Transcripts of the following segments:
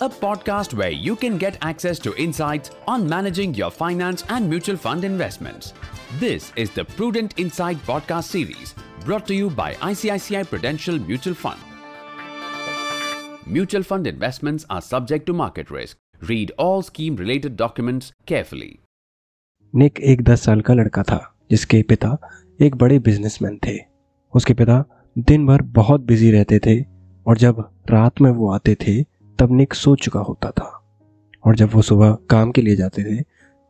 a podcast where you can get access to insights on managing your finance and mutual fund investments. This is the Prudent Insight podcast series brought to you by ICICI Prudential Mutual Fund. Mutual fund investments are subject to market risk. Read all scheme related documents carefully. निक एक दस साल का लड़का था जिसके पिता एक बड़े बिजनेसमैन थे उसके पिता दिन भर बहुत बिजी रहते थे और जब रात में वो आते थे तब निक सो चुका होता था। और जब वो सुबह काम के लिए जाते थे,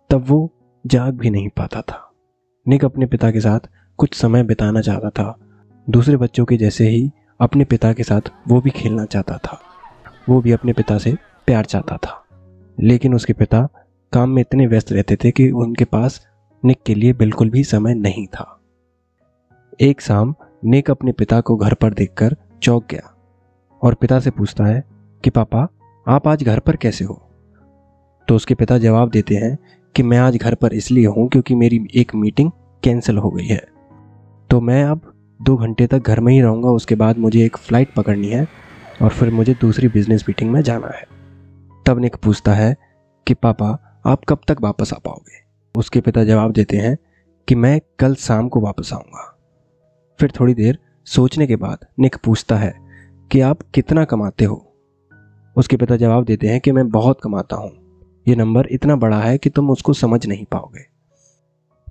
तब वो जाग भी नहीं पाता था। निक अपने पिता के साथ कुछ समय बिताना चाहता था। दूसरे बच्चों के जैसे ही अपने पिता के साथ वो भी खेलना चाहता था। वो भी अपने पिता से प्यार चाहता था। लेकिन उसके पिता काम में इतने व्यस्त रहते थे कि उनके पास निक के लिए बिल्कुल भी समय नहीं था। एक शाम निक अपने पिता को घर पर देखकर चौंक गया और पिता से पूछता है कि पापा, आप आज घर पर कैसे हो? तो उसके पिता जवाब देते हैं कि मैं आज घर पर इसलिए हूँ क्योंकि मेरी एक मीटिंग कैंसिल हो गई है। तो मैं अब दो घंटे तक घर में ही रहूँगा, उसके बाद मुझे एक फ़्लाइट पकड़नी है और फिर मुझे दूसरी बिज़नेस मीटिंग में जाना है। तब निक पूछता है कि पापा, आप कब तक वापस आ पाओगे? उसके पिता जवाब देते हैं कि मैं कल शाम को वापस आऊँगा। फिर थोड़ी देर सोचने के बाद निक पूछता है कि आप कितना कमाते हो? उसके पिता जवाब देते हैं कि मैं बहुत कमाता हूँ। ये नंबर इतना बड़ा है कि तुम उसको समझ नहीं पाओगे।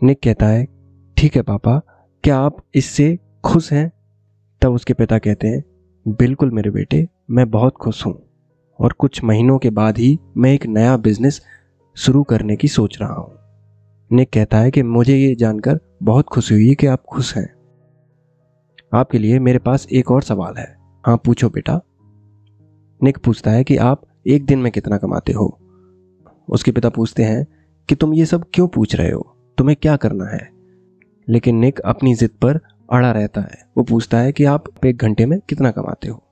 निक कहता है, ठीक है पापा, क्या आप इससे खुश हैं? तब उसके पिता कहते हैं, बिल्कुल मेरे बेटे, मैं बहुत खुश हूँ। और कुछ महीनों के बाद ही मैं एक नया बिज़नेस शुरू करने की सोच रहा हूँ। निक कहता है कि मुझे ये जानकर बहुत खुशी हुई कि आप खुश हैं। आपके लिए मेरे पास एक और सवाल है। हाँ पूछो बेटा निक पूछता है कि आप एक दिन में कितना कमाते हो? उसके पिता पूछते हैं कि तुम ये सब क्यों पूछ रहे हो? तुम्हें क्या करना है? लेकिन निक अपनी जिद पर अड़ा रहता है। वो पूछता है कि आप एक घंटे में कितना कमाते हो?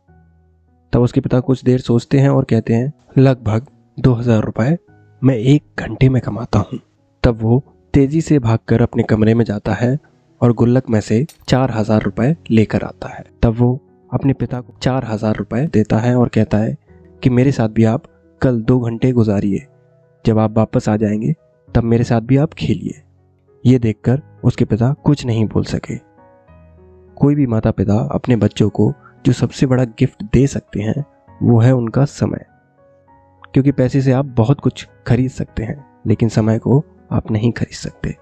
तब उसके पिता कुछ देर सोचते हैं और कहते हैं, लगभग दो हज़ार रुपये मैं एक घंटे में कमाता हूँ। तब वो तेज़ी से भागकर अपने कमरे में जाता है और गुल्लक में से चार हज़ार रुपये लेकर आता है। तब वो अपने पिता को चार हज़ार रुपये देता है और कहता है कि मेरे साथ भी आप कल दो घंटे गुजारिए। जब आप वापस आ जाएँगे, तब मेरे साथ भी आप खेलिए। ये देखकर उसके पिता कुछ नहीं बोल सके। कोई भी माता पिता अपने बच्चों को जो सबसे बड़ा गिफ्ट दे सकते हैं, वो है उनका समय। क्योंकि पैसे से आप बहुत कुछ खरीद सकते हैं, लेकिन समय को आप नहीं खरीद सकते।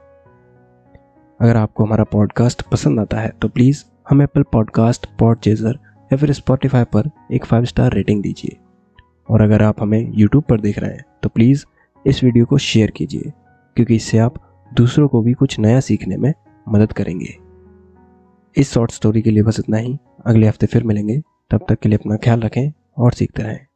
अगर आपको हमारा पॉडकास्ट पसंद आता है तो प्लीज़ हम एप्पल पॉडकास्ट पॉड चेजर या फिर स्पॉटिफाई पर एक फाइव स्टार रेटिंग दीजिए। और अगर आप हमें यूट्यूब पर देख रहे हैं तो प्लीज़ इस वीडियो को शेयर कीजिए, क्योंकि इससे आप दूसरों को भी कुछ नया सीखने में मदद करेंगे। इस शॉर्ट स्टोरी के लिए बस इतना ही। अगले हफ़्ते फिर मिलेंगे। तब तक के लिए अपना ख्याल रखें और सीखते रहें।